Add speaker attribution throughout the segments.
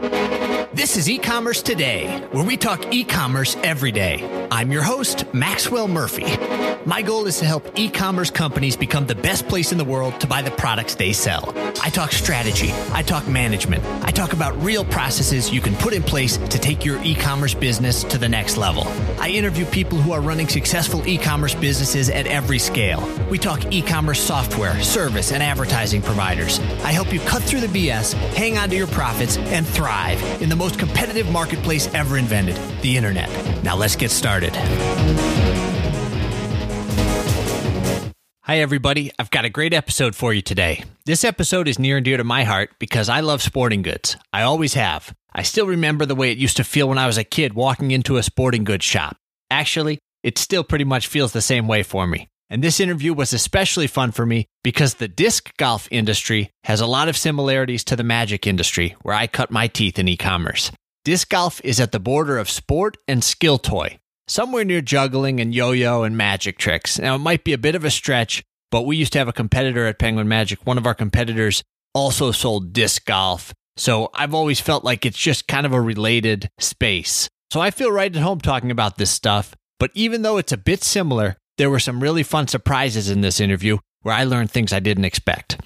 Speaker 1: This is E-commerce Today, where we talk e-commerce every day. I'm your host, Maxwell Murphy. My goal is to help e-commerce companies become the best place in the world to buy the products they sell. I talk strategy, I talk management, I talk about real processes you can put in place to take your e-commerce business to the next level. I interview people who are running successful e-commerce businesses at every scale. We talk e-commerce software, service, and advertising providers. I help you cut through the BS, hang on to your profits, and thrive in the most competitive marketplace ever invented, the internet. Now let's get started. Hi, everybody. I've got a great episode for you today. This episode is near and dear to my heart because I love sporting goods. I always have. I still remember the way it used to feel when I was a kid walking into a sporting goods shop. Actually, it still pretty much feels the same way for me. And this interview was especially fun for me because the disc golf industry has a lot of similarities to the magic industry, where I cut my teeth in e commerce. Disc golf is at the border of sport and skill toy, somewhere near juggling and yo yo and magic tricks. Now, it might be a bit of a stretch, but we used to have a competitor at Penguin Magic. One of our competitors also sold disc golf. So I've always felt like it's just kind of a related space. So I feel right at home talking about this stuff. But even though it's a bit similar, there were some really fun surprises in this interview where I learned things I didn't expect.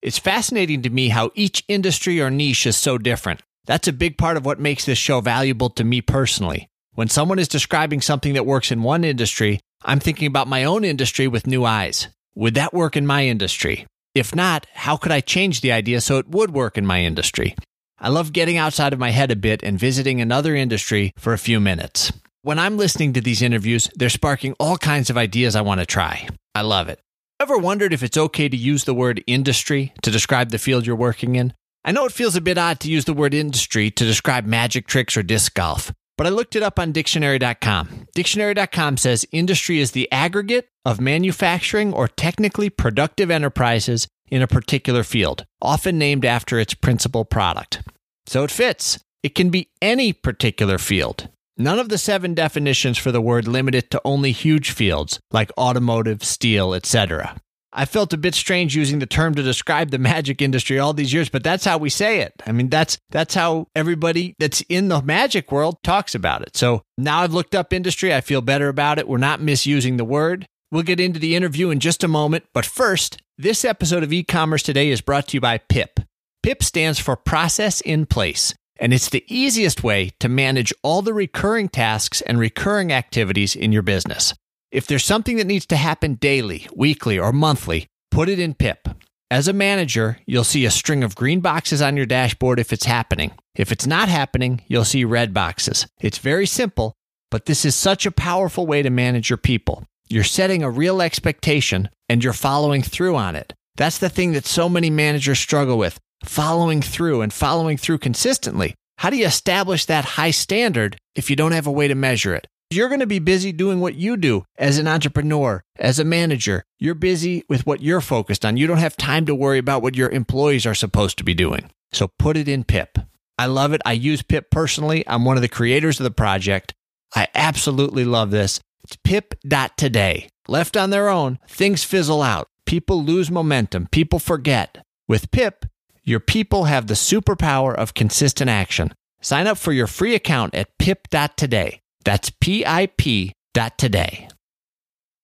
Speaker 1: It's fascinating to me how each industry or niche is so different. That's a big part of what makes this show valuable to me personally. When someone is describing something that works in one industry, I'm thinking about my own industry with new eyes. Would that work in my industry? If not, how could I change the idea so it would work in my industry? I love getting outside of my head a bit and visiting another industry for a few minutes. When I'm listening to these interviews, they're sparking all kinds of ideas I want to try. I love it. Ever wondered if it's okay to use the word industry to describe the field you're working in? I know it feels a bit odd to use the word industry to describe magic tricks or disc golf, but I looked it up on dictionary.com. Dictionary.com says industry is the aggregate of manufacturing or technically productive enterprises in a particular field, often named after its principal product. So it fits. It can be any particular field. None of the seven definitions for the word limit it to only huge fields like automotive, steel, etc. I felt a bit strange using the term to describe the magic industry all these years, but that's how we say it. I mean, that's that's how everybody that's in the magic world talks about it. So now I've looked up industry, I feel better about it. We're not misusing the word. We'll get into the interview in just a moment, but first, this episode of e-commerce today is brought to you by PIP. PIP stands for Process in Place, and it's the easiest way to manage all the recurring tasks and recurring activities in your business. If there's something that needs to happen daily, weekly, or monthly, put it in PIP. As a manager, you'll see a string of green boxes on your dashboard if it's happening. If it's not happening, you'll see red boxes. It's very simple, but this is such a powerful way to manage your people. You're setting a real expectation and you're following through on it. That's the thing that so many managers struggle with following through and following through consistently. How do you establish that high standard if you don't have a way to measure it? You're going to be busy doing what you do as an entrepreneur, as a manager. You're busy with what you're focused on. You don't have time to worry about what your employees are supposed to be doing. So put it in PIP. I love it. I use PIP personally. I'm one of the creators of the project. I absolutely love this. It's pip.today. Left on their own, things fizzle out. People lose momentum. People forget. With PIP, your people have the superpower of consistent action. Sign up for your free account at pip.today. That's P-I-P dot today.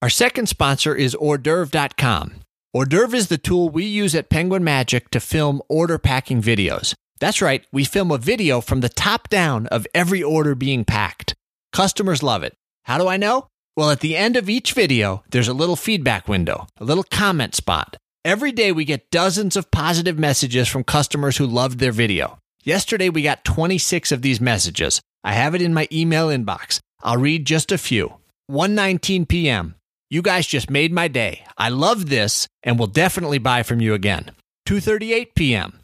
Speaker 1: Our second sponsor is hors. OrderV is the tool we use at Penguin Magic to film order packing videos. That's right, we film a video from the top down of every order being packed. Customers love it. How do I know? Well, at the end of each video, there's a little feedback window, a little comment spot. Every day we get dozens of positive messages from customers who loved their video. Yesterday we got 26 of these messages. I have it in my email inbox. I'll read just a few. 1:19 p.m. You guys just made my day. I love this and will definitely buy from you again. 2:38 p.m.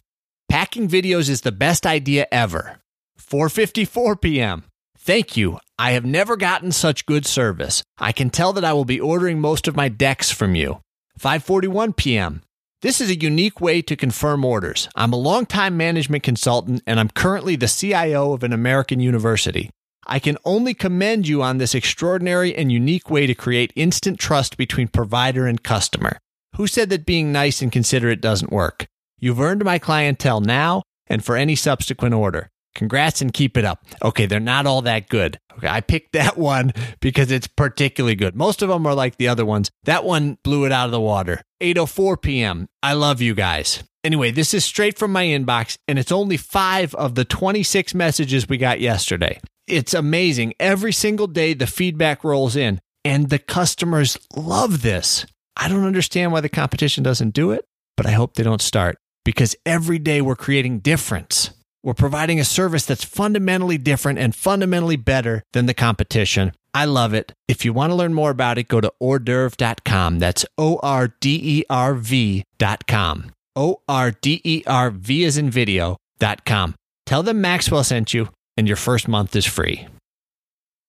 Speaker 1: Packing videos is the best idea ever. 4:54 p.m. Thank you. I have never gotten such good service. I can tell that I will be ordering most of my decks from you. 5:41 p.m. This is a unique way to confirm orders. I'm a longtime management consultant and I'm currently the CIO of an American university. I can only commend you on this extraordinary and unique way to create instant trust between provider and customer. Who said that being nice and considerate doesn't work? You've earned my clientele now and for any subsequent order. Congrats and keep it up. Okay, they're not all that good. Okay, I picked that one because it's particularly good. Most of them are like the other ones. That one blew it out of the water. 8:04 p.m. I love you guys. Anyway, this is straight from my inbox and it's only 5 of the 26 messages we got yesterday. It's amazing. Every single day the feedback rolls in and the customers love this. I don't understand why the competition doesn't do it, but I hope they don't start because every day we're creating difference. We're providing a service that's fundamentally different and fundamentally better than the competition. I love it. If you want to learn more about it, go to OrderV.com. That's O R D E R V.com. O R D E R V is in video.com. Tell them Maxwell sent you, and your first month is free.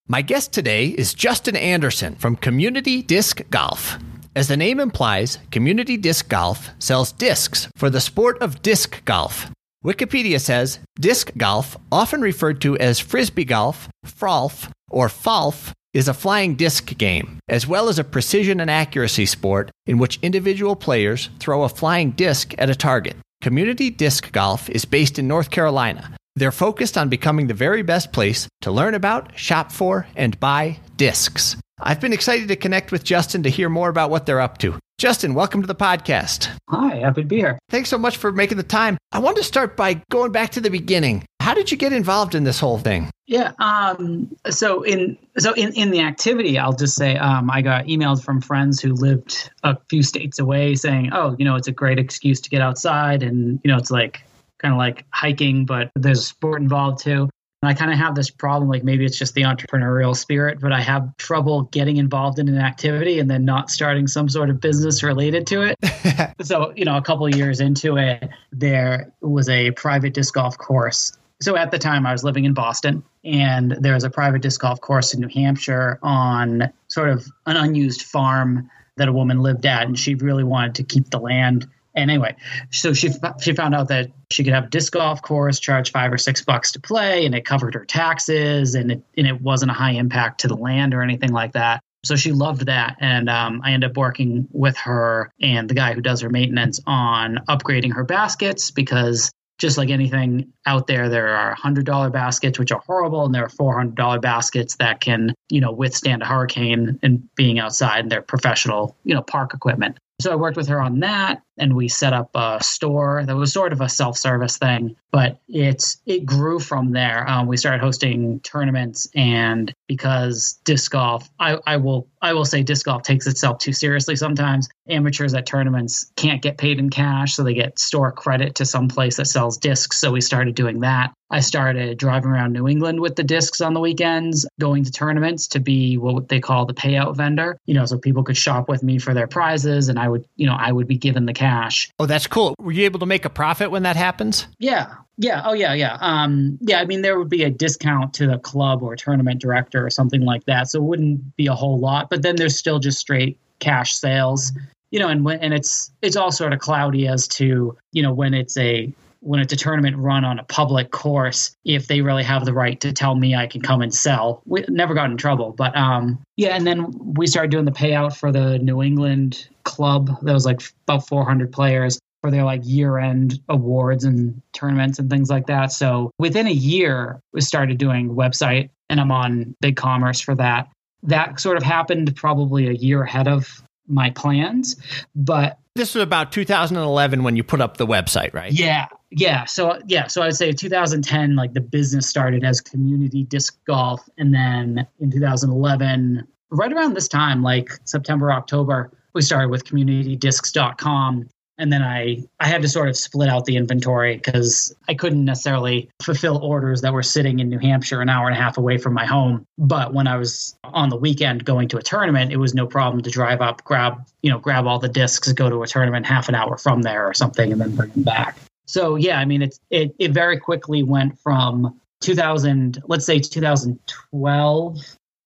Speaker 1: My guest today is Justin Anderson from Community Disc Golf. As the name implies, Community Disc Golf sells discs for the sport of disc golf. Wikipedia says disc golf, often referred to as frisbee golf, frolf, or folf, is a flying disc game, as well as a precision and accuracy sport in which individual players throw a flying disc at a target. Community Disc Golf is based in North Carolina. They're focused on becoming the very best place to learn about, shop for, and buy discs. I've been excited to connect with Justin to hear more about what they're up to. Justin, welcome to the podcast.
Speaker 2: Hi, happy to be here.
Speaker 1: Thanks so much for making the time. I wanted to start by going back to the beginning. How did you get involved in this whole thing?
Speaker 2: Yeah. Um, so in so in, in the activity, I'll just say um, I got emails from friends who lived a few states away saying, "Oh, you know, it's a great excuse to get outside, and you know, it's like kind of like hiking, but there's a sport involved too." And I kind of have this problem, like maybe it's just the entrepreneurial spirit, but I have trouble getting involved in an activity and then not starting some sort of business related to it. so, you know, a couple years into it, there was a private disc golf course. So at the time, I was living in Boston, and there was a private disc golf course in New Hampshire on sort of an unused farm that a woman lived at, and she really wanted to keep the land and anyway, so she she found out that she could have a disc golf course, charge five or six bucks to play, and it covered her taxes, and it and it wasn't a high impact to the land or anything like that. So she loved that, and um, I ended up working with her and the guy who does her maintenance on upgrading her baskets because just like anything out there, there are $100 baskets, which are horrible, and there are $400 baskets that can, you know, withstand a hurricane and being outside, and they're professional, you know, park equipment. So I worked with her on that and we set up a store that was sort of a self-service thing, but it's it grew from there. Um, we started hosting tournaments and because disc golf, I, I will I will say disc golf takes itself too seriously sometimes. Amateurs at tournaments can't get paid in cash, so they get store credit to some place that sells discs. So we started doing that. I started driving around New England with the discs on the weekends, going to tournaments to be what they call the payout vendor. You know, so people could shop with me for their prizes, and I would, you know, I would be given the cash.
Speaker 1: Oh, that's cool. Were you able to make a profit when that happens?
Speaker 2: Yeah, yeah. Oh, yeah, yeah. Um, yeah. I mean, there would be a discount to the club or tournament director or something like that, so it wouldn't be a whole lot. But then there's still just straight cash sales you know, and when, and it's it's all sort of cloudy as to you know when it's a when it's a tournament run on a public course, if they really have the right to tell me I can come and sell. We never got in trouble, but um, yeah. And then we started doing the payout for the New England club. That was like about 400 players for their like year end awards and tournaments and things like that. So within a year, we started doing website, and I'm on BigCommerce for that. That sort of happened probably a year ahead of my plans, but
Speaker 1: this was about 2011 when you put up the website, right?
Speaker 2: Yeah, yeah. So yeah, so I'd say 2010, like the business started as community disc golf, and then in 2011, right around this time, like September, October, we started with communitydiscs.com and then I I had to sort of split out the inventory because I couldn't necessarily fulfill orders that were sitting in New Hampshire an hour and a half away from my home. But when I was on the weekend going to a tournament, it was no problem to drive up, grab you know grab all the discs, go to a tournament half an hour from there or something, and then bring them back. So yeah, I mean it's it it very quickly went from 2000, let's say 2012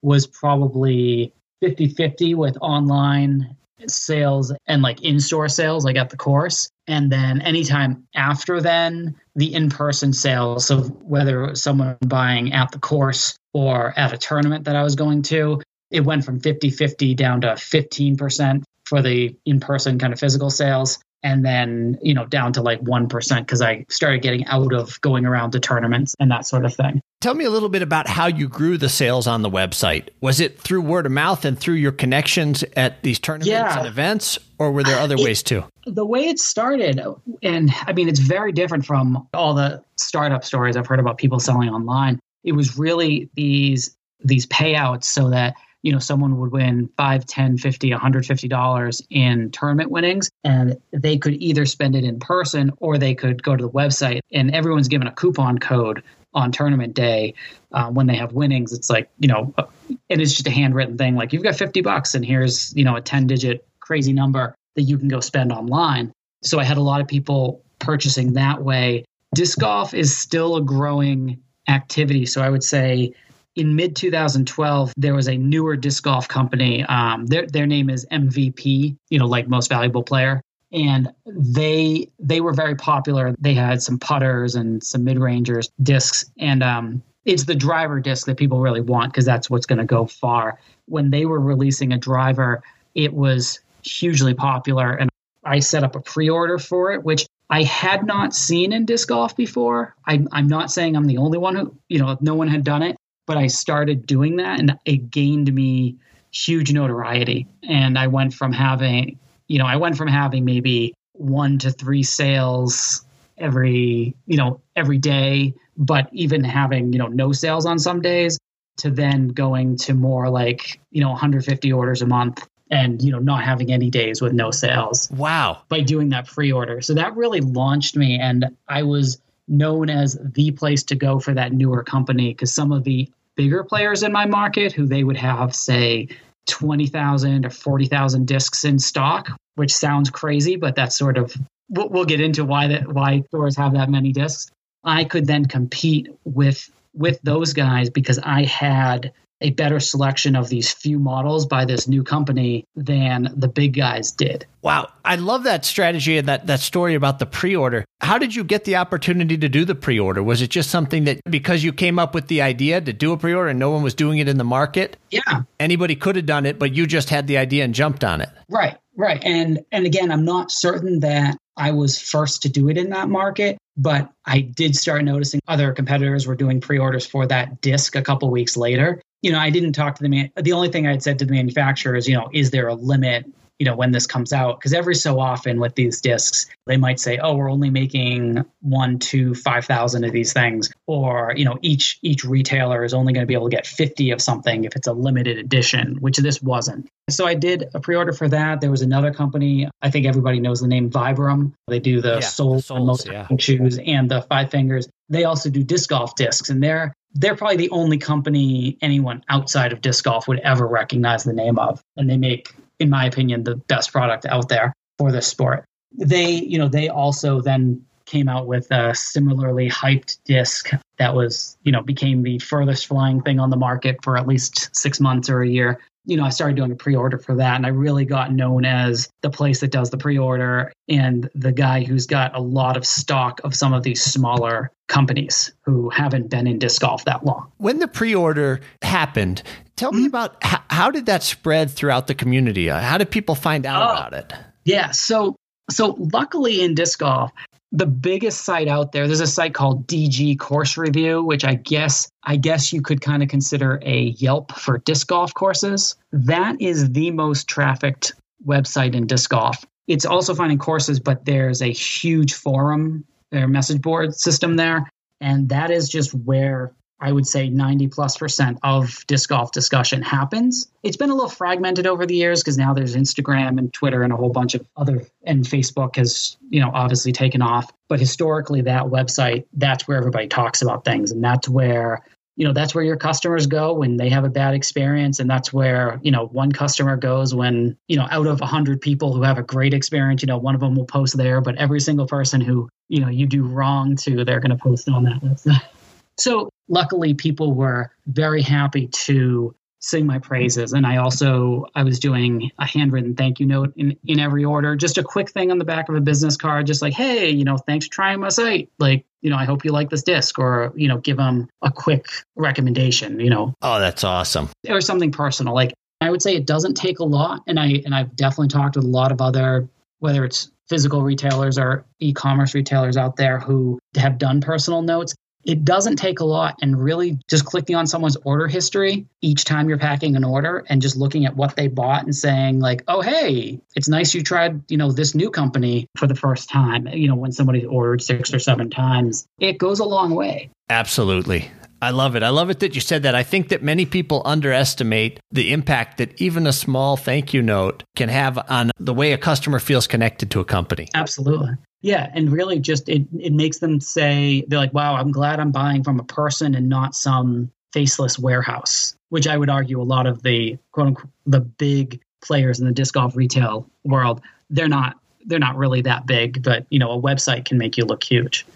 Speaker 2: was probably 50-50 with online sales and like in-store sales like at the course. And then anytime after then the in-person sales so whether someone buying at the course or at a tournament that i was going to it went from 50-50 down to 15% for the in-person kind of physical sales and then you know down to like 1% because i started getting out of going around to tournaments and that sort of thing.
Speaker 1: Tell me a little bit about how you grew the sales on the website. Was it through word of mouth and through your connections at these tournaments yeah. and events or were there uh, other it, ways too?
Speaker 2: The way it started and i mean it's very different from all the startup stories i've heard about people selling online. It was really these these payouts so that you know someone would win 5 10 50 150 dollars in tournament winnings and they could either spend it in person or they could go to the website and everyone's given a coupon code on tournament day uh, when they have winnings. It's like you know and it is just a handwritten thing like you've got 50 bucks and here's you know a 10 digit crazy number that you can go spend online. So i had a lot of people purchasing that way. Disc golf is still a growing activity so i would say in mid 2012, there was a newer disc golf company. Um, their their name is MVP, you know, like most valuable player, and they they were very popular. They had some putters and some mid rangers discs, and um, it's the driver disc that people really want because that's what's going to go far. When they were releasing a driver, it was hugely popular, and I set up a pre order for it, which I had not seen in disc golf before. I, I'm not saying I'm the only one who, you know, no one had done it, but I started doing that and it gained me huge notoriety. And I went from having, you know, I went from having maybe one to three sales every, you know, every day, but even having, you know, no sales on some days to then going to more like, you know, 150 orders a month and, you know, not having any days with no sales.
Speaker 1: Wow.
Speaker 2: By doing that pre order. So that really launched me. And I was, known as the place to go for that newer company because some of the bigger players in my market who they would have say 20,000 or 40,000 discs in stock, which sounds crazy, but that's sort of we'll, we'll get into why that why stores have that many discs. I could then compete with with those guys because I had a better selection of these few models by this new company than the big guys did.
Speaker 1: Wow. I love that strategy and that, that story about the pre order. How did you get the opportunity to do the pre order? Was it just something that because you came up with the idea to do a pre order and no one was doing it in the market?
Speaker 2: Yeah.
Speaker 1: Anybody could have done it, but you just had the idea and jumped on it.
Speaker 2: Right. Right. And and again, I'm not certain that I was first to do it in that market, but I did start noticing other competitors were doing pre-orders for that disc a couple weeks later you know, I didn't talk to the man. The only thing I had said to the manufacturer is, you know, is there a limit you know when this comes out because every so often with these discs they might say oh we're only making one to five thousand of these things or you know each each retailer is only going to be able to get 50 of something if it's a limited edition which this wasn't. So i did a pre-order for that. There was another company i think everybody knows the name vibram. They do the yeah, the soles yeah. shoes and the five fingers. They also do disc golf discs and they're they're probably the only company anyone outside of disc golf would ever recognize the name of and they make in my opinion, the best product out there for this sport. They, you know, they also then came out with a similarly hyped disc that was, you know, became the furthest flying thing on the market for at least six months or a year. You know, I started doing a pre order for that, and I really got known as the place that does the pre order and the guy who's got a lot of stock of some of these smaller companies who haven't been in disc golf that long.
Speaker 1: When the pre order happened, Tell me hmm? about how, how, did that spread throughout the community? Uh, how did people find out oh, about it?
Speaker 2: Yeah, so so luckily in disc golf, the biggest site out there, there's a site called DG Course Review, which I guess I guess you could kind of consider a Yelp for disc golf courses. That is the most trafficked website in disc golf. It's also finding courses, but there's a huge forum, their message board system there. And that is just where I would say 90 plus percent of disc golf discussion happens. It's been a little fragmented over the years because now there's Instagram and Twitter and a whole bunch of other, and Facebook has, you know, obviously taken off. But historically, that website, that's where everybody talks about things. And that's where, you know, that's where your customers go when they have a bad experience. And that's where, you know, one customer goes when, you know, out of 100 people who have a great experience, you know, one of them will post there, but every single person who, you know, you do wrong to, they're going to post on that website. So luckily people were very happy to sing my praises. And i also i was doing a handwritten thank you note in, in every order. Just a quick thing on the back of a business card just like hey you know thanks for trying my site. Like you know i hope you like this disc or you know give them a quick recommendation you know.
Speaker 1: Oh that's awesome.
Speaker 2: Or something personal. Like i would say it doesn't take a lot and i and i've definitely talked with a lot of other whether it's physical retailers or e-commerce retailers out there who have done personal notes it doesn't take a lot and really just clicking on someone's order history each time you're packing an order and just looking at what they bought and saying like oh hey it's nice you tried you know this new company for the first time you know when somebody's ordered six or seven times it goes a long way
Speaker 1: absolutely I love it. I love it that you said that. I think that many people underestimate the impact that even a small thank you note can have on the way a customer feels connected to a company.
Speaker 2: Absolutely. Yeah, and really just it it makes them say they're like, "Wow, I'm glad I'm buying from a person and not some faceless warehouse." Which I would argue a lot of the quote unquote the big players in the disc golf retail world, they're not they're not really that big, but you know, a website can make you look huge.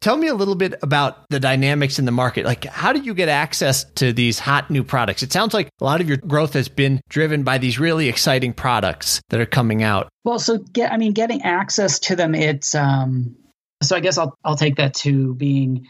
Speaker 1: Tell me a little bit about the dynamics in the market. Like, how do you get access to these hot new products? It sounds like a lot of your growth has been driven by these really exciting products that are coming out.
Speaker 2: Well, so get, I mean, getting access to them, it's, um, so I guess I'll, I'll take that to being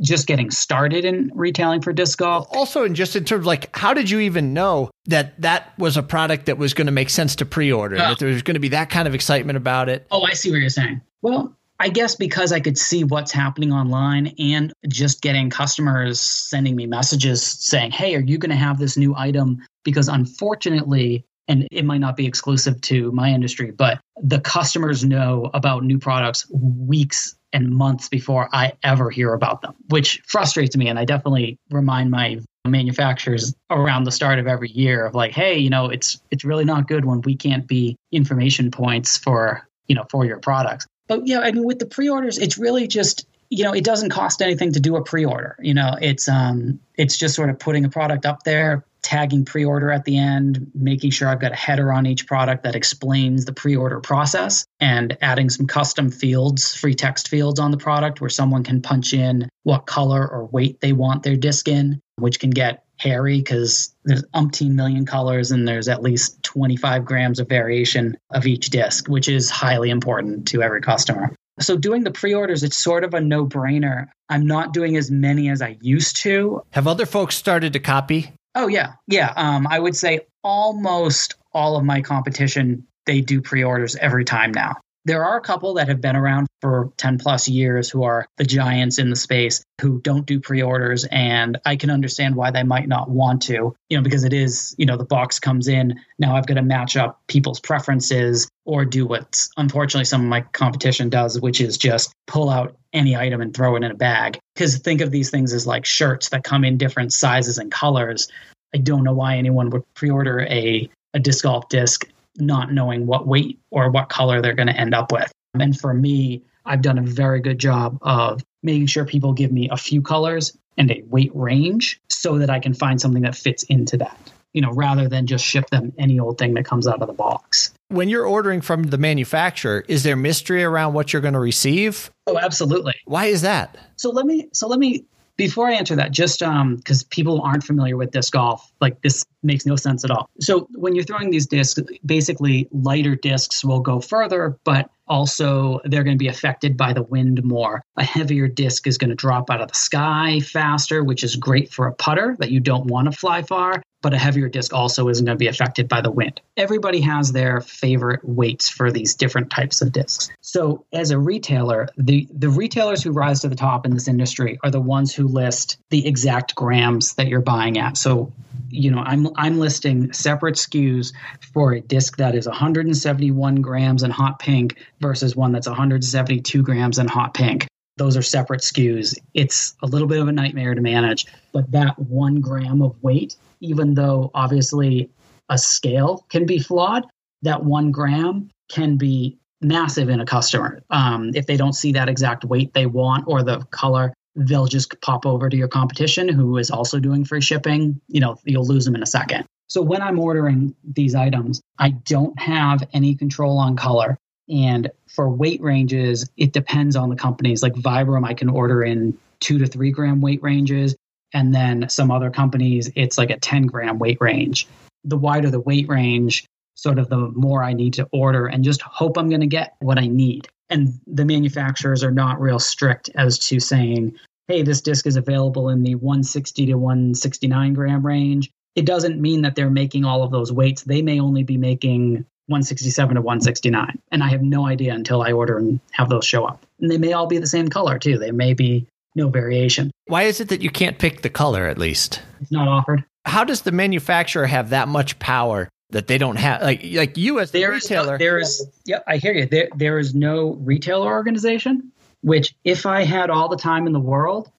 Speaker 2: just getting started in retailing for disc golf.
Speaker 1: Also, in just in terms of like, how did you even know that that was a product that was going to make sense to pre-order? Oh. That there was going to be that kind of excitement about it?
Speaker 2: Oh, I see what you're saying. Well, I guess because I could see what's happening online and just getting customers sending me messages saying, Hey, are you going to have this new item? Because unfortunately, and it might not be exclusive to my industry, but the customers know about new products weeks and months before I ever hear about them, which frustrates me. And I definitely remind my manufacturers around the start of every year of like, hey, you know, it's it's really not good when we can't be information points for you know for your products. But yeah, I mean, with the pre-orders, it's really just you know it doesn't cost anything to do a pre-order. You know, it's um it's just sort of putting a product up there, tagging pre-order at the end, making sure I've got a header on each product that explains the pre-order process, and adding some custom fields, free text fields on the product where someone can punch in what color or weight they want their disc in, which can get hairy because there's umpteen million colors and there's at least 25 grams of variation of each disc, which is highly important to every customer. So doing the pre-orders, it's sort of a no-brainer. I'm not doing as many as I used to.
Speaker 1: Have other folks started to copy?
Speaker 2: Oh yeah, yeah. Um, I would say almost all of my competition they do pre-orders every time now. There are a couple that have been around for 10 plus years who are the giants in the space who don't do pre-orders and I can understand why they might not want to, you know, because it is, you know, the box comes in, now I've got to match up people's preferences or do what unfortunately some of my competition does, which is just pull out any item and throw it in a bag. Because think of these things as like shirts that come in different sizes and colors. I don't know why anyone would pre-order a a disc golf disc not knowing what weight or what color they're going to end up with. And for me, I've done a very good job of making sure people give me a few colors and a weight range so that I can find something that fits into that, you know, rather than just ship them any old thing that comes out of the box.
Speaker 1: When you're ordering from the manufacturer, is there mystery around what you're going to receive?
Speaker 2: Oh, absolutely.
Speaker 1: Why is that?
Speaker 2: So let me so let me before I answer that, just um because people aren't familiar with disc golf, like this makes no sense at all. So when you're throwing these discs, basically lighter discs will go further, but also they're going to be affected by the wind more. A heavier disc is going to drop out of the sky faster, which is great for a putter that you don't want to fly far but a heavier disc also isn't going to be affected by the wind. Everybody has their favorite weights for these different types of discs. So, as a retailer, the, the retailers who rise to the top in this industry are the ones who list the exact grams that you're buying at. So, you know, I'm I'm listing separate SKUs for a disc that is 171 grams in hot pink versus one that's 172 grams in hot pink those are separate SKUs. It's a little bit of a nightmare to manage, but that one gram of weight even though obviously a scale can be flawed, that one gram can be massive in a customer. Um, if they don't see that exact weight they want or the color, they'll just pop over to your competition who is also doing free shipping. You know, you'll lose them in a second. So when I'm ordering these items, I don't have any control on color. And for weight ranges, it depends on the companies. Like Vibram, I can order in two to three gram weight ranges. And then some other companies, it's like a 10 gram weight range. The wider the weight range, sort of the more I need to order and just hope I'm going to get what I need. And the manufacturers are not real strict as to saying, hey, this disc is available in the 160 to 169 gram range. It doesn't mean that they're making all of those weights. They may only be making 167 to 169. And I have no idea until I order and have those show up. And they may all be the same color too. They may be no variation.
Speaker 1: Why is it that you can't pick the color at least?
Speaker 2: It's not offered.
Speaker 1: How does the manufacturer have that much power that they don't have like like you as the
Speaker 2: is no-
Speaker 1: retailer?
Speaker 2: there is yeah, I hear you. There there is no retailer organization, which if I had all the time in the world,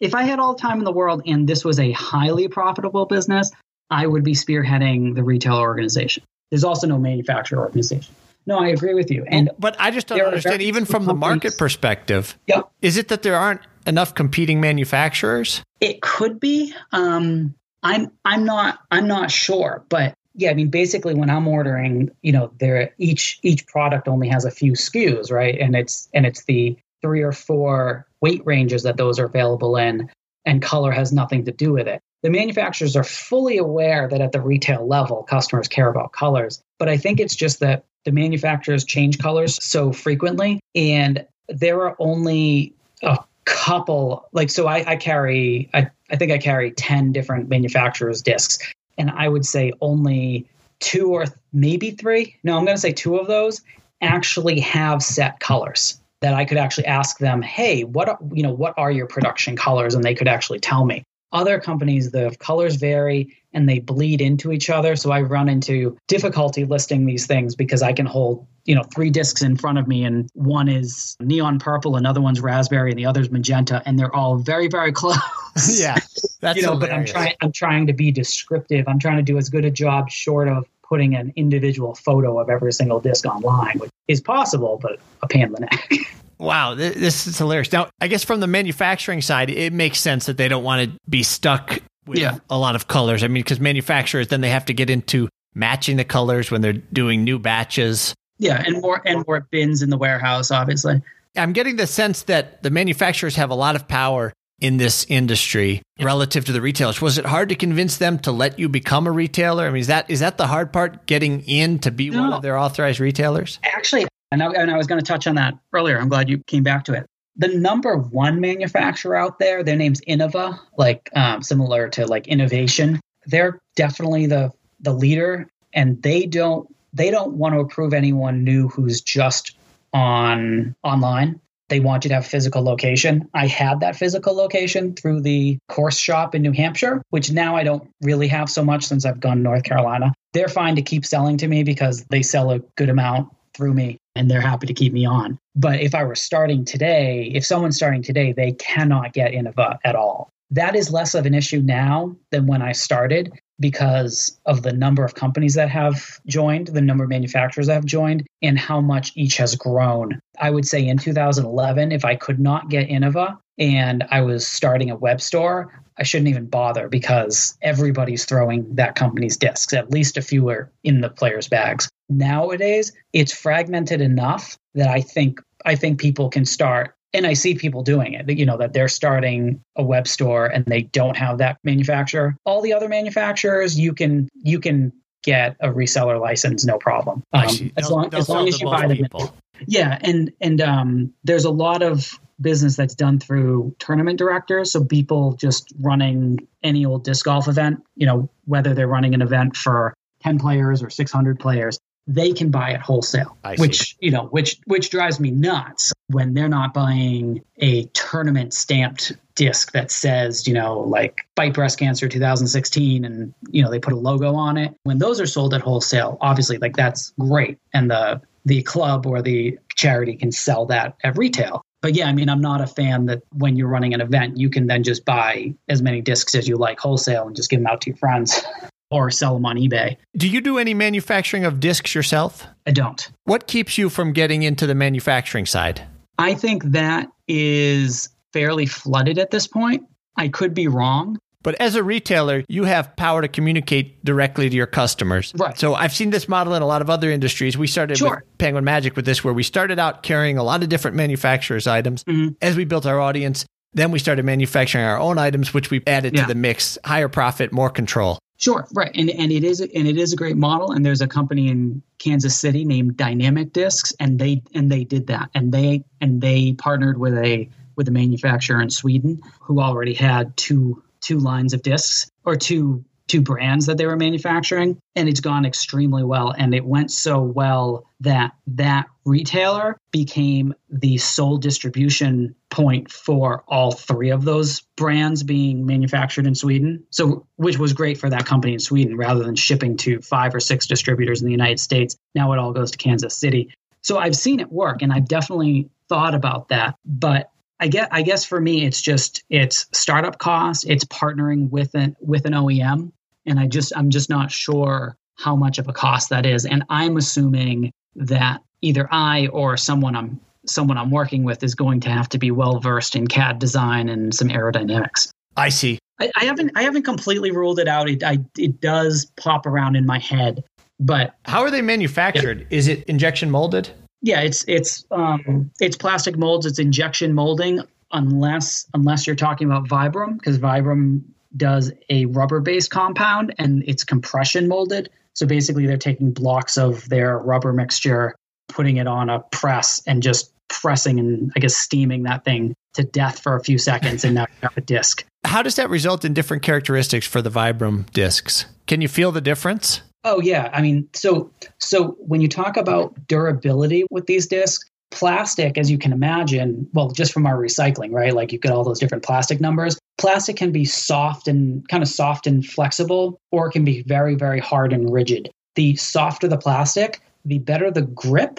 Speaker 2: if I had all the time in the world and this was a highly profitable business, I would be spearheading the retail organization. There's also no manufacturer organization. No, I agree with you. And
Speaker 1: but I just don't understand even from the market perspective.
Speaker 2: Yep.
Speaker 1: Is it that there aren't enough competing manufacturers?
Speaker 2: It could be. Um, I'm I'm not I'm not sure, but yeah, I mean, basically, when I'm ordering, you know, there each each product only has a few SKUs, right? And it's and it's the three or four weight ranges that those are available in, and color has nothing to do with it. The manufacturers are fully aware that at the retail level, customers care about colors, but I think it's just that the manufacturers change colors so frequently, and there are only a couple like so I, I carry I, I think I carry 10 different manufacturers discs and I would say only two or th- maybe three no I'm going to say two of those actually have set colors that I could actually ask them hey what you know what are your production colors? And they could actually tell me other companies the colors vary and they bleed into each other. So I run into difficulty listing these things because I can hold you know three discs in front of me and one is neon purple another one's raspberry and the other's magenta and they're all very very close.
Speaker 1: Yeah, that's
Speaker 2: you know but i'm trying i'm trying to be descriptive. I'm trying to do as good a job short of putting an individual photo of every single disc online which is possible but a pain in the neck
Speaker 1: Wow, th- this is hilarious. Now, I guess from the manufacturing side, it makes sense that they don't want to be stuck with
Speaker 2: Yeah.
Speaker 1: a lot of colors. I mean, because manufacturers then they have to get into matching the colors when they're doing new batches.
Speaker 2: yeah and more and more bins in the warehouse obviously
Speaker 1: I'm getting the sense that the manufacturers have a lot of power in this industry relative to the retailers. Was it hard to convince them to let you become a retailer? I mean, is that is that the hard part getting in to be one of their authorized retailers?
Speaker 2: actually and I, and I was going to touch on that earlier. I'm glad you came back to it. The number one manufacturer out there their name's innova like um, similar to like innovation. They're definitely the the leader and they don't they don't want to approve anyone new who's just on online. They want you to have physical location. I had that physical location through the course shop in new hampshire which now i don't really have so much since i've gone to north carolina. They're fine to keep selling to me because they sell a good amount through me and they're happy to keep me on but if i were starting today if someone's starting today they cannot get innova at all that is less of an issue now than when i started because of the number of companies that have joined, the number of manufacturers that have joined, and how much each has grown. I would say in 2011, if I could not get Innova and I was starting a web store, I shouldn't even bother because everybody's throwing that company's discs. At least a few are in the players' bags. Nowadays, it's fragmented enough that I think I think people can start and I see people doing it, that, you know, that they're starting a web store and they don't have that manufacturer. All the other manufacturers, you can you can get a reseller license, no problem. Um, as long as long as you buy them.
Speaker 1: people.
Speaker 2: Yeah, and and um, there's a lot of business that's done through tournament directors. So people just running any old disc golf event, you know, whether they're running an event for 10 players or 600 players, they can buy it wholesale, which you know, which which drives me nuts when they're not buying a tournament stamped disc that says, you know, like fight breast cancer 2016 and you know, they put a logo on it. When those are sold at wholesale, obviously like that's great and the the club or the charity can sell that at retail. But yeah, I mean, I'm not a fan that when you're running an event, you can then just buy as many discs as you like wholesale and just give them out to your friends or sell them on eBay.
Speaker 1: Do you do any manufacturing of discs yourself?
Speaker 2: I don't.
Speaker 1: What keeps you from getting into the manufacturing side?
Speaker 2: I think that is fairly flooded at this point. I could be wrong.
Speaker 1: But as a retailer, you have power to communicate directly to your customers.
Speaker 2: Right.
Speaker 1: So I've seen this model in a lot of other industries. We started
Speaker 2: Sure.
Speaker 1: with Penguin Magic with this, where we started out carrying a lot of different manufacturers' items.
Speaker 2: Mhm.
Speaker 1: As we built our audience, then we started manufacturing our own items, which we added
Speaker 2: Yeah.
Speaker 1: to the mix. Higher profit, more control.
Speaker 2: Sure, right, and and it is and it is a great model. And there's a company in Kansas City named Dynamic Discs, and they and they did that, and they and they partnered with a with a manufacturer in Sweden who already had two two lines of discs or two two brands that they were manufacturing and it's gone extremely well. And it went so well that that retailer became the sole distribution point for all three of those brands being manufactured in Sweden. So which was great for that company in Sweden rather than shipping to five or six distributors in the United States. Now it all goes to Kansas City. So I've seen it work and I've definitely thought about that. But I guess I guess for me it's just it's startup costs, it's partnering with an with an OEM, and I just I'm just not sure how much of a cost that is. And I'm assuming that either I or someone I'm someone I'm working with is going to have to be well versed in CAD design and some aerodynamics.
Speaker 1: I see.
Speaker 2: I, I haven't I haven't completely ruled it out. It I, it does pop around in my head, but
Speaker 1: how are they manufactured? Yeah. Is it injection molded?
Speaker 2: Yeah, it's it's um, it's plastic molds. It's injection molding, unless unless you're talking about Vibram, because Vibram does a rubber-based compound and it's compression molded. So basically, they're taking blocks of their rubber mixture, putting it on a press, and just pressing and I guess steaming that thing to death for a few seconds, and now you have a disc.
Speaker 1: How does that result in different characteristics for the Vibram discs? Can you feel the difference?
Speaker 2: Oh yeah, I mean, so so when you talk about durability with these discs, plastic, as you can imagine, well, just from our recycling, right? Like you get all those different plastic numbers. Plastic can be soft and kind of soft and flexible, or it can be very, very hard and rigid. The softer the plastic, the better the grip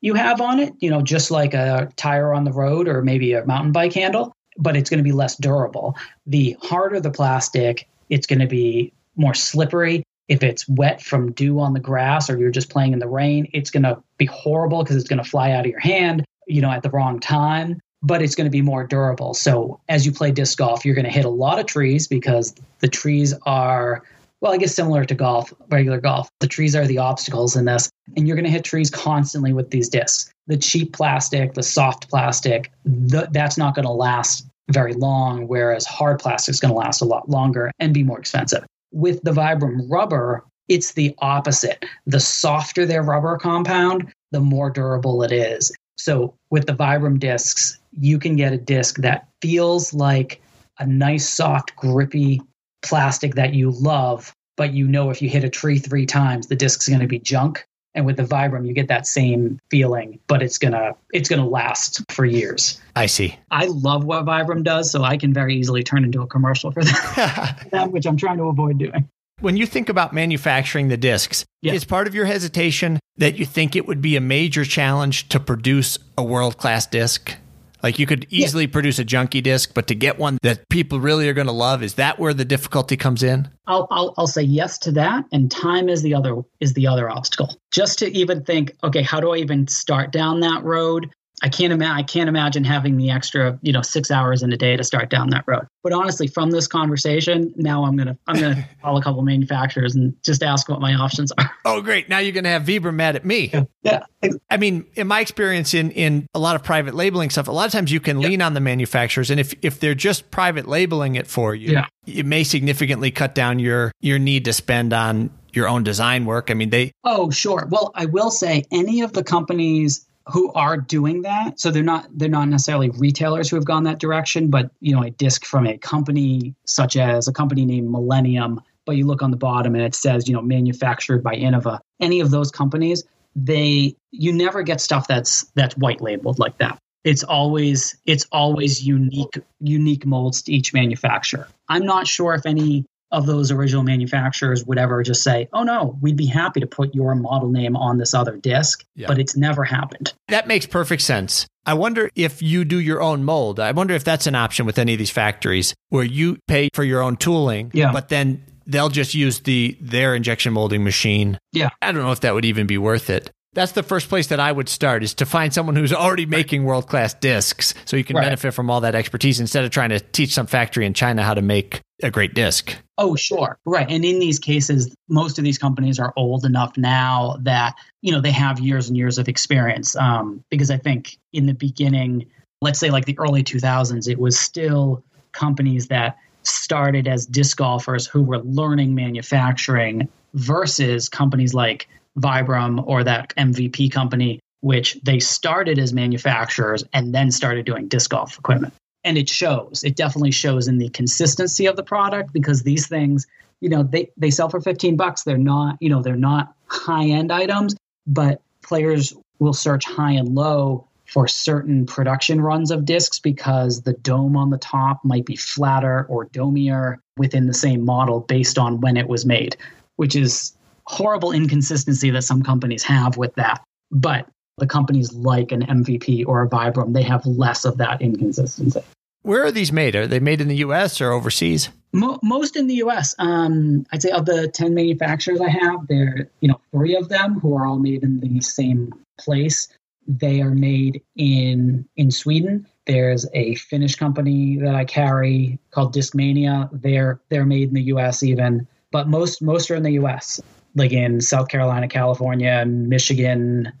Speaker 2: you have on it, you know, just like a tire on the road or maybe a mountain bike handle, but it's going to be less durable. The harder the plastic, it's going to be more slippery if it's wet from dew on the grass or you're just playing in the rain, it's going to be horrible because it's going to fly out of your hand, you know, at the wrong time, but it's going to be more durable. So as you play disc golf, you're going to hit a lot of trees because the trees are well, I guess similar to golf, regular golf. The trees are the obstacles in this, and you're going to hit trees constantly with these discs. The cheap plastic, the soft plastic, that's not going to last very long, whereas hard plastic is going to last a lot longer and be more expensive. With the Vibram rubber, it's the opposite. The softer their rubber compound, the more durable it is. So with the Vibram discs, you can get a disc that feels like a nice, soft, grippy plastic that you love, but you know if you hit a tree three times, the disc's going to be junk. And with the Vibram, you get that same feeling, but it's gonna it's gonna last for years.
Speaker 1: I see.
Speaker 2: I love what Vibram does, so I can very easily turn into a commercial for them, which I'm trying to avoid doing.
Speaker 1: When you think about manufacturing the discs, yeah. is part of your hesitation that you think it would be a major challenge to produce a world class disc? Like you could easily yeah. produce a junky disc, but to get one that people really are going to love, is that where the difficulty comes in?
Speaker 2: I'll, I'll, I'll say yes to that, and time is the other is the other obstacle. Just to even think, okay, how do I even start down that road? I can't imagine. I can't imagine having the extra, you know, six hours in a day to start down that road. But honestly, from this conversation, now I'm gonna I'm gonna call a couple manufacturers and just ask what my options are.
Speaker 1: Oh, great! Now you're gonna have Vibram mad at me.
Speaker 2: Yeah. yeah.
Speaker 1: I mean, in my experience in in a lot of private labeling stuff, a lot of times you can yep. lean on the manufacturers, and if if they're just private labeling it for you, yeah. it may significantly cut down your your need to spend on your own design work. I mean, they.
Speaker 2: Oh, sure. Well, I will say any of the companies who are doing that. So they're not they're not necessarily retailers who have gone that direction, but you know, a disc from a company such as a company named Millennium, but you look on the bottom and it says, you know, manufactured by Innova. Any of those companies, they you never get stuff that's that's white labeled like that. It's always it's always unique unique molds to each manufacturer. I'm not sure if any of those original manufacturers would ever just say, oh no, we'd be happy to put your model name on this other disc, yeah. but it's never happened.
Speaker 1: That makes perfect sense. I wonder if you do your own mold. I wonder if that's an option with any of these factories where you pay for your own tooling, yeah. but then they'll just use the their injection molding machine.
Speaker 2: Yeah.
Speaker 1: I don't know if that would even be worth it that's the first place that I would start is to find someone who's already making world class discs so you can right. benefit from all that expertise instead of trying to teach some factory in China how to make a great disc.
Speaker 2: Oh, sure. Right. And in these cases, most of these companies are old enough now that, you know, they have years and years of experience. Um, because I think in the beginning, let's say like the early 2000s, it was still companies that started as disc golfers who were learning manufacturing versus companies like Vibram or that MVP company, which they started as manufacturers and then started doing disc golf equipment. And it shows. It definitely shows in the consistency of the product because these things, you know, they, they sell for 15 bucks. They're not, you know, they're not high end items, but players will search high and low for certain production runs of discs because the dome on the top might be flatter or domier within the same model based on when it was made, which is horrible inconsistency that some companies have with that. But the companies like an MVP or a Vibram, they have less of that inconsistency.
Speaker 1: Where are these made? Are they made in the US or overseas?
Speaker 2: Mo- most in the US. Um, I'd say of the 10 manufacturers I have, there you know, three of them who are all made in the same place. They are made in in Sweden. There's a Finnish company that I carry called Discmania. They're they're made in the US even, but most most are in the US, like in South Carolina, California, Michigan,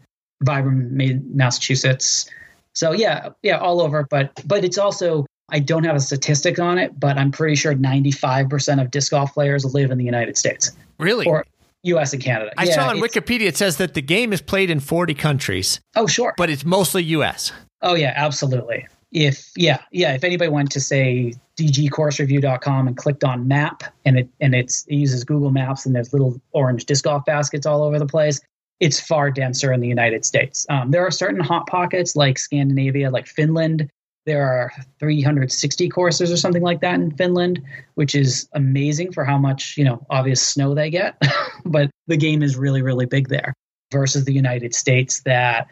Speaker 2: Vibram Massachusetts. So yeah, yeah, all over. But but it's also I don't have a statistic on it, but I'm pretty sure 95% of disc golf players live in the United States.
Speaker 1: Really?
Speaker 2: Or US and Canada.
Speaker 1: I
Speaker 2: yeah,
Speaker 1: saw on Wikipedia it says that the game is played in 40 countries.
Speaker 2: Oh, sure.
Speaker 1: But it's mostly US.
Speaker 2: Oh, yeah, absolutely. If yeah, yeah, if anybody went to say dgcoursereview.com and clicked on map and it and it's it uses Google Maps and there's little orange disc golf baskets all over the place, it's far denser in the United States. Um, there are certain hot pockets like Scandinavia, like Finland, there are 360 courses or something like that in Finland, which is amazing for how much, you know, obvious snow they get. but the game is really, really big there versus the United States that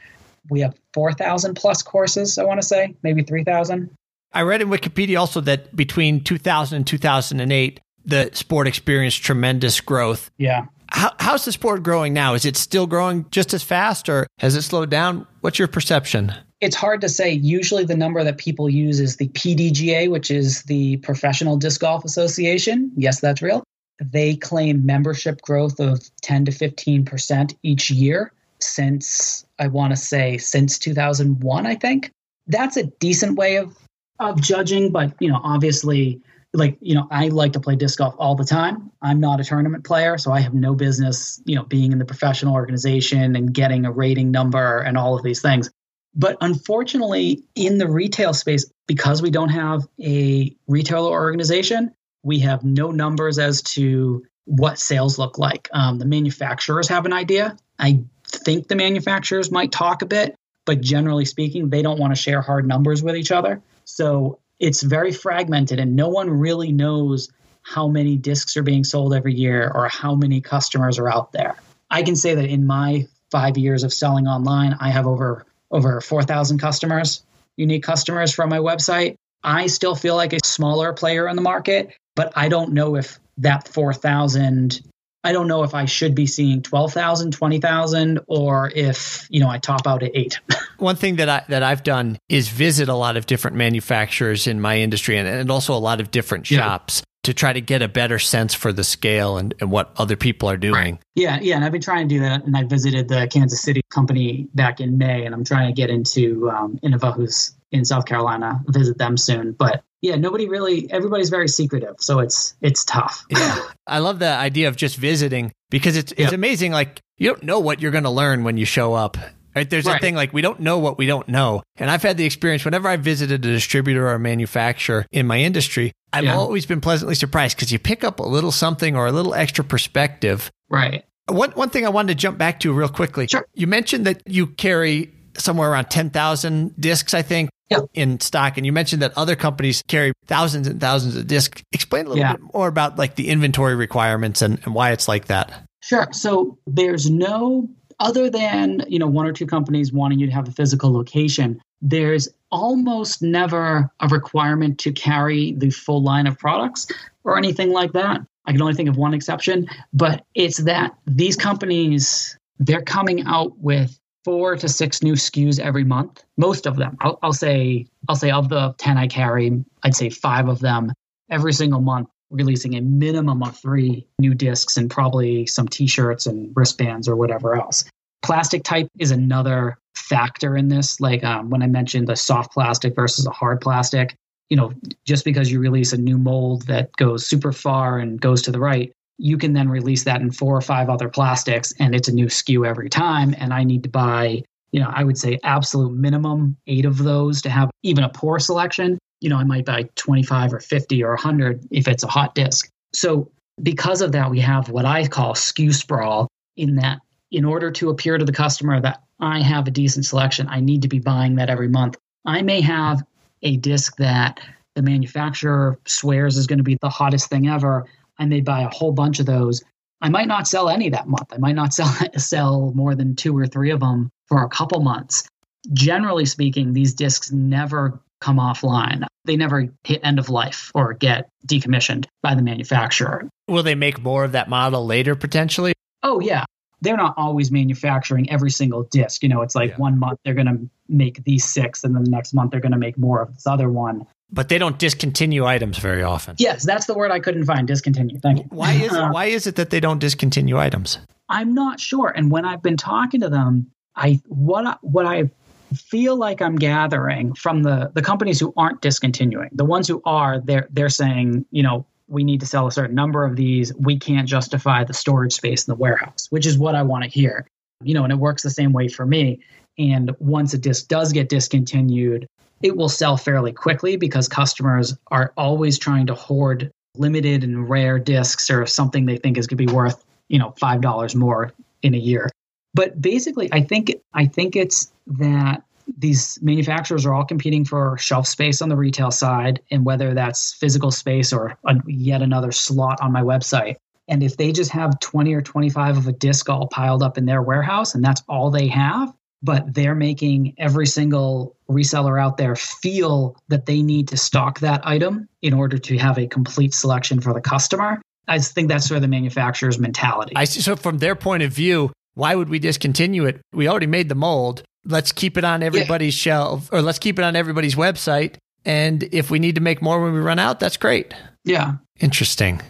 Speaker 2: we have 4,000 plus courses, I want to say, maybe 3,000.
Speaker 1: I read in Wikipedia also that between 2000 and 2008, the sport experienced tremendous growth.
Speaker 2: Yeah.
Speaker 1: How, how's the sport growing now? Is it still growing just as fast or has it slowed down? What's your perception?
Speaker 2: it's hard to say. Usually, the number that people use is the PDGA, which is the Professional Disc Golf Association. Yes, that's real. They claim membership growth of 10 to 15% each year since, I want to say, since 2001, I think. That's a decent way of, of judging, but, you know, obviously, like, you know, I like to play disc golf all the time. I'm not a tournament player, so I have no business, you know, being in the professional organization and getting a rating number and all of these things. But unfortunately, in the retail space, because we don't have a retailer organization, we have no numbers as to what sales look like. Um, the manufacturers have an idea. I think the manufacturers might talk a bit, but generally speaking, they don't want to share hard numbers with each other. So it's very fragmented, and no one really knows how many discs are being sold every year or how many customers are out there. I can say that in my five years of selling online, I have over over 4,000 customers, unique customers from my website. I still feel like a smaller player in the market, but I don't know if that 4,000 I don't know if I should be seeing 12,000, 20,000 or if, you know, I top out at 8.
Speaker 1: One thing that I that I've done is visit a lot of different manufacturers in my industry and, and also a lot of different shops to try to get a better sense for the scale and, and what other people are doing.
Speaker 2: Yeah, yeah. And I've been trying to do that. And I visited the Kansas City company back in May, and I'm trying to get into um, Innova, who's in South Carolina, visit them soon. But yeah, nobody really, everybody's very secretive. So it's, it's tough.
Speaker 1: yeah. I love the idea of just visiting because it's, it's amazing. Like you don't know what you're going to learn when you show up. Right? There's right. a thing like we don't know what we don't know. And I've had the experience whenever I visited a distributor or a manufacturer in my industry, I've yeah. always been pleasantly surprised because you pick up a little something or a little extra perspective.
Speaker 2: Right.
Speaker 1: One one thing I wanted to jump back to real quickly.
Speaker 2: Sure.
Speaker 1: You mentioned that you carry somewhere around 10,000 discs, I think, in stock. And you mentioned that other companies carry thousands and thousands of discs. Explain a little yeah. bit more about like the inventory requirements and, and why it's like that.
Speaker 2: Sure. So there's no other than you know one or two companies wanting you to have a physical location there's almost never a requirement to carry the full line of products or anything like that i can only think of one exception but it's that these companies they're coming out with four to six new SKUs every month. Most of them, I'll, I'll, say, I'll say of the ten I carry, I'd say five of them every single month releasing a minimum of three new discs and probably some t-shirts and wristbands or whatever else plastic type is another factor in this like um, when i mentioned the soft plastic versus a hard plastic you know just because you release a new mold that goes super far and goes to the right you can then release that in four or five other plastics and it's a new SKU every time and i need to buy you know i would say absolute minimum eight of those to have even a poor selection you know, I might buy 25 or 50 or 100 if it's a hot disc. So because of that, we have what I call SKU sprawl in that in order to appear to the customer that I have a decent selection, I need to be buying that every month. I may have a disc that the manufacturer swears is going to be the hottest thing ever. I may buy a whole bunch of those. I might not sell any that month. I might not sell sell more than two or three of them for a couple months. Generally speaking, these discs never come offline. They never hit end of life or get decommissioned by the manufacturer.
Speaker 1: Will they make more of that model later potentially?
Speaker 2: Oh yeah. They're not always manufacturing every single disc. You know, it's like yeah. one month they're going to make these six, and then the next month they're going to make more of this other one
Speaker 1: but they don't discontinue items very often.
Speaker 2: Yes, that's the word I couldn't find. Discontinue. Thank you.
Speaker 1: Why is it, uh, why is it that they don't discontinue items?
Speaker 2: I'm not sure. And when I've been talking to them, I what I, what I feel like I'm gathering from the the companies who aren't discontinuing, the ones who are, they're they're saying, you know, we need to sell a certain number of these. We can't justify the storage space in the warehouse, which is what I want to hear. You know, and it works the same way for me. And once a disc does get discontinued, it will sell fairly quickly because customers are always trying to hoard limited and rare discs or something they think is going to be worth, you know, $5 more in a year. But basically, I think I think it's that these manufacturers are all competing for shelf space on the retail side, and whether that's physical space or a, yet another slot on my website. And if they just have 20 or 25 of a disc all piled up in their warehouse and that's all they have, but they're making every single reseller out there feel that they need to stock that item in order to have a complete selection for the customer. I think that's sort of the manufacturer's mentality.
Speaker 1: I see. So, from their point of view, why would we discontinue it? We already made the mold. Let's keep it on everybody's yeah. shelf or let's keep it on everybody's website. And if we need to make more when we run out, that's great.
Speaker 2: Yeah.
Speaker 1: Interesting.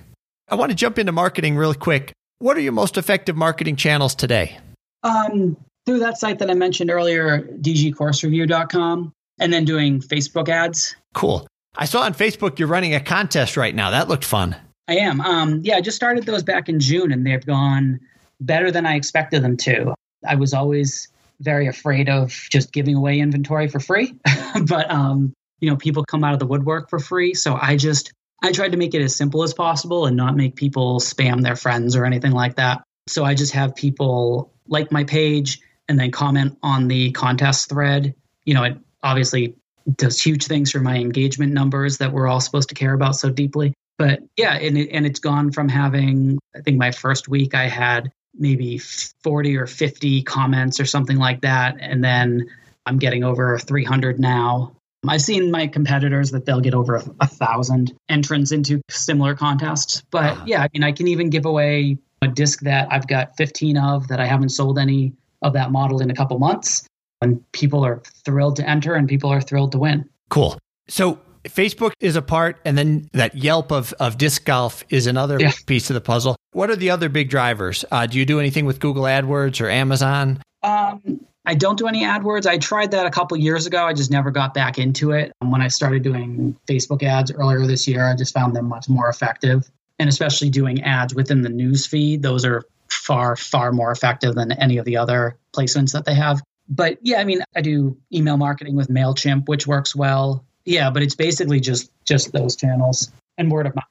Speaker 1: I want to jump into marketing really quick. What are your most effective marketing channels today?
Speaker 2: Um, through that site that I mentioned earlier, dgcoursereview.com, and then doing Facebook ads.
Speaker 1: Cool. I saw on Facebook you're running a contest right now. That looked fun.
Speaker 2: I am. Um, yeah, I just started those back in June, and they've gone better than I expected them to. I was always very afraid of just giving away inventory for free, but um, you know, people come out of the woodwork for free. So I just I tried to make it as simple as possible and not make people spam their friends or anything like that. So I just have people like my page, and then comment on the contest thread. You know, it obviously does huge things for my engagement numbers that we're all supposed to care about so deeply. But yeah, and, it, and it's gone from having, I think my first week I had maybe 40 or 50 comments or something like that. And then I'm getting over 300 now. I've seen my competitors that they'll get over a, a thousand entrants into similar contests. But ah. yeah, I mean, I can even give away a disc that I've got 15 of that I haven't sold any of that model in a couple months. And people are thrilled to enter and people are thrilled to win.
Speaker 1: Cool. So Facebook is a part, and then that Yelp of, of disc golf is another yeah. piece of the puzzle. What are the other big drivers? Uh, do you do anything with Google AdWords or Amazon?
Speaker 2: Um, I don't do any AdWords. I tried that a couple years ago. I just never got back into it. When I started doing Facebook ads earlier this year, I just found them much more effective. And especially doing ads within the news feed, those are far, far more effective than any of the other placements that they have. But yeah, I mean, I do email marketing with MailChimp, which works well. Yeah, but it's basically just just those channels and word of mouth.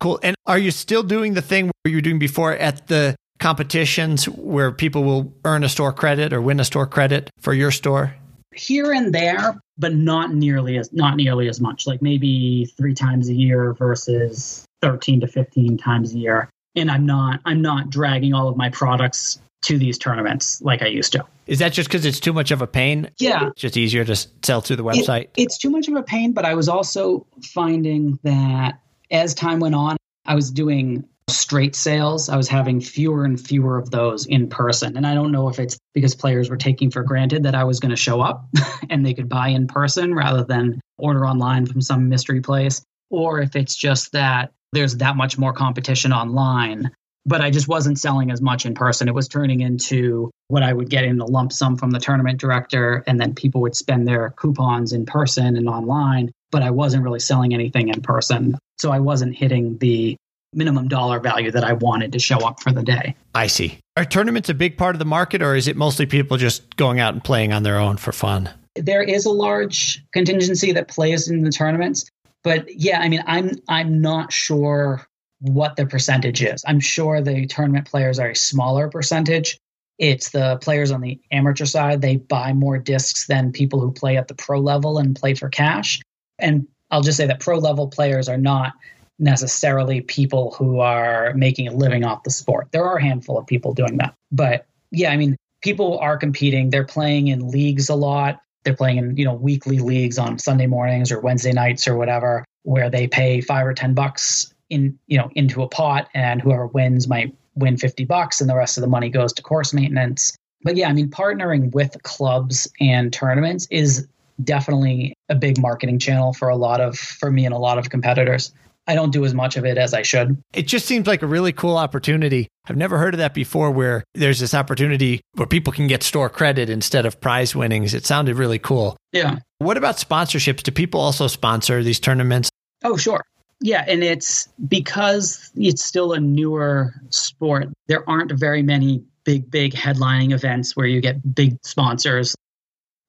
Speaker 1: Cool. And are you still doing the thing where you were doing before at the competitions where people will earn a store credit or win a store credit for your store?
Speaker 2: Here and there, but not nearly as not nearly as much. Like maybe three times a year versus 13 to 15 times a year and I'm not I'm not dragging all of my products to these tournaments like I used to.
Speaker 1: Is that just because it's too much of a pain?
Speaker 2: Yeah.
Speaker 1: It's just easier to sell through the website? It,
Speaker 2: it's too much of a pain, but I was also finding that as time went on, I was doing straight sales. I was having fewer and fewer of those in person. And I don't know if it's because players were taking for granted that I was going to show up and they could buy in person rather than order online from some mystery place, or if it's just that there's that much more competition online. But I just wasn't selling as much in person. It was turning into what I would get in the lump sum from the tournament director, and then people would spend their coupons in person and online. But I wasn't really selling anything in person. So I wasn't hitting the minimum dollar value that I wanted to show up for the day.
Speaker 1: I see. Are tournaments a big part of the market, or is it mostly people just going out and playing on their own for fun?
Speaker 2: There is a large contingency that plays in the tournaments, but yeah, I mean, I'm I'm not sure what the percentage is. I'm sure the tournament players are a smaller percentage. It's the players on the amateur side, they buy more discs than people who play at the pro level and play for cash. And I'll just say that pro level players are not necessarily people who are making a living off the sport. There are a handful of people doing that. But yeah, I mean, people are competing. They're playing in leagues a lot. They're playing in, you know, weekly leagues on Sunday mornings or Wednesday nights or whatever, where they pay five or 10 bucks in, you know, into a pot and whoever wins might win 50 bucks and the rest of the money goes to course maintenance. But yeah, I mean, partnering with clubs and tournaments is definitely a big marketing channel for a lot of, for me and a lot of competitors. I don't do as much of it as I should.
Speaker 1: It just seems like a really cool opportunity. I've never heard of that before where there's this opportunity where people can get store credit instead of prize winnings. It sounded really cool.
Speaker 2: Yeah.
Speaker 1: What about sponsorships? Do people also sponsor these tournaments?
Speaker 2: Oh, sure. Yeah, and it's because it's still a newer sport. There aren't very many big, big headlining events where you get big sponsors.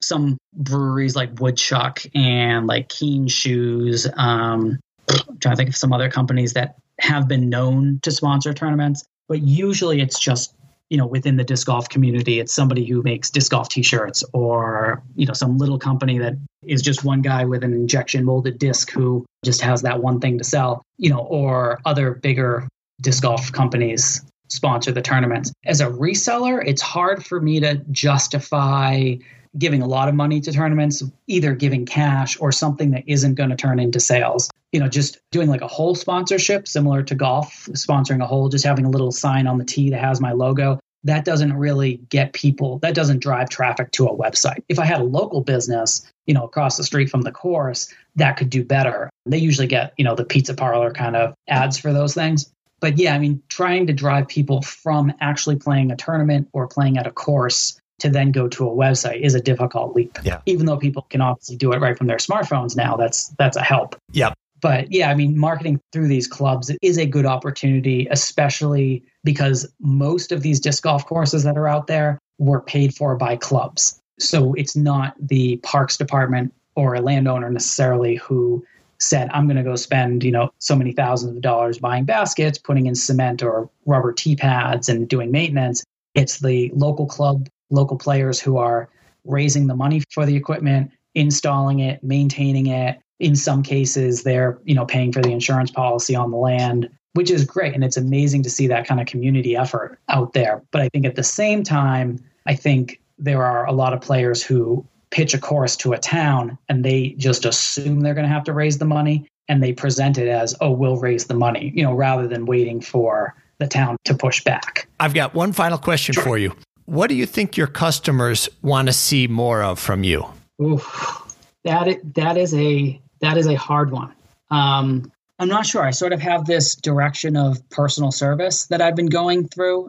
Speaker 2: Some breweries like Woodchuck and like Keen Shoes, um, I'm trying to think of some other companies that have been known to sponsor tournaments, but usually it's just you know within the disc golf community it's somebody who makes disc golf t-shirts or you know some little company that is just one guy with an injection molded disc who just has that one thing to sell you know or other bigger disc golf companies sponsor the tournaments. As a reseller it's hard for me to justify giving a lot of money to tournaments, either giving cash or something that isn't going to turn into sales. You know, just doing like a whole sponsorship, similar to golf, sponsoring a hole, just having a little sign on the tee that has my logo. That doesn't really get people, that doesn't drive traffic to a website. If I had a local business, you know, across the street from the course, that could do better. They usually get, you know, the pizza parlor kind of ads for those things. But yeah, I mean, trying to drive people from actually playing a tournament or playing at a course to then go to a website is a difficult leap.
Speaker 1: Yeah.
Speaker 2: Even though people can obviously do it right from their smartphones now, that's that's a help.
Speaker 1: Yep.
Speaker 2: But yeah, I mean, marketing through these clubs is a good opportunity, especially because most of these disc golf courses that are out there were paid for by clubs. So it's not the parks department or a landowner necessarily who said, I'm going to go spend, you know, so many thousands of dollars buying baskets, putting in cement or rubber tee pads and doing maintenance. It's the local club local players who are raising the money for the equipment, installing it, maintaining it. In some cases, they're you know paying for the insurance policy on the land, which is great, and it's amazing to see that kind of community effort out there. But I think at the same time, I think there are a lot of players who pitch a course to a town and they just assume they're going to have to raise the money and they present it as, oh, we'll raise the money, you know, rather than waiting for the town to push back.
Speaker 1: I've got one final question sure. for you. What do you think your customers want to see more of from you?
Speaker 2: Oof, that that is a that is a hard one. Um, I'm not sure. I sort of have this direction of personal service that I've been going through.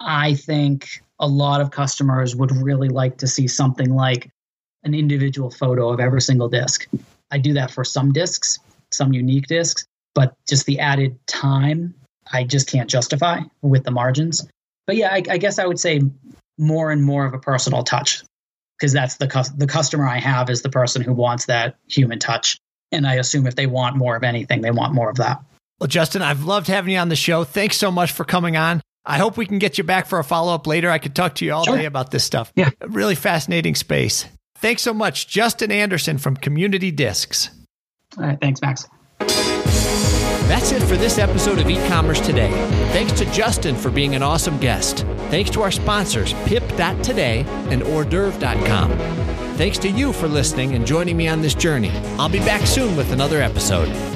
Speaker 2: I think a lot of customers would really like to see something like an individual photo of every single disc. I do that for some discs, some unique discs, but just the added time I just can't justify with the margins but yeah, I, I guess I would say more and more of a personal touch because that's the cu- the customer I have is the person who wants that human touch, and I assume if they want more of anything, they want more of that.
Speaker 1: Well, Justin, I've loved having you on the show. Thanks so much for coming on. I hope we can get you back for a follow up later. I could talk to you all sure. day about this stuff.
Speaker 2: Yeah,
Speaker 1: a really fascinating space. Thanks so much, Justin Anderson from Community Discs.
Speaker 2: All right, thanks, Max.
Speaker 1: That's it for this episode of E-commerce Today. Thanks to Justin for being an awesome guest. Thanks to our sponsors, pip.today and hors. Thanks to you for listening and joining me on this journey. I'll be back soon with another episode.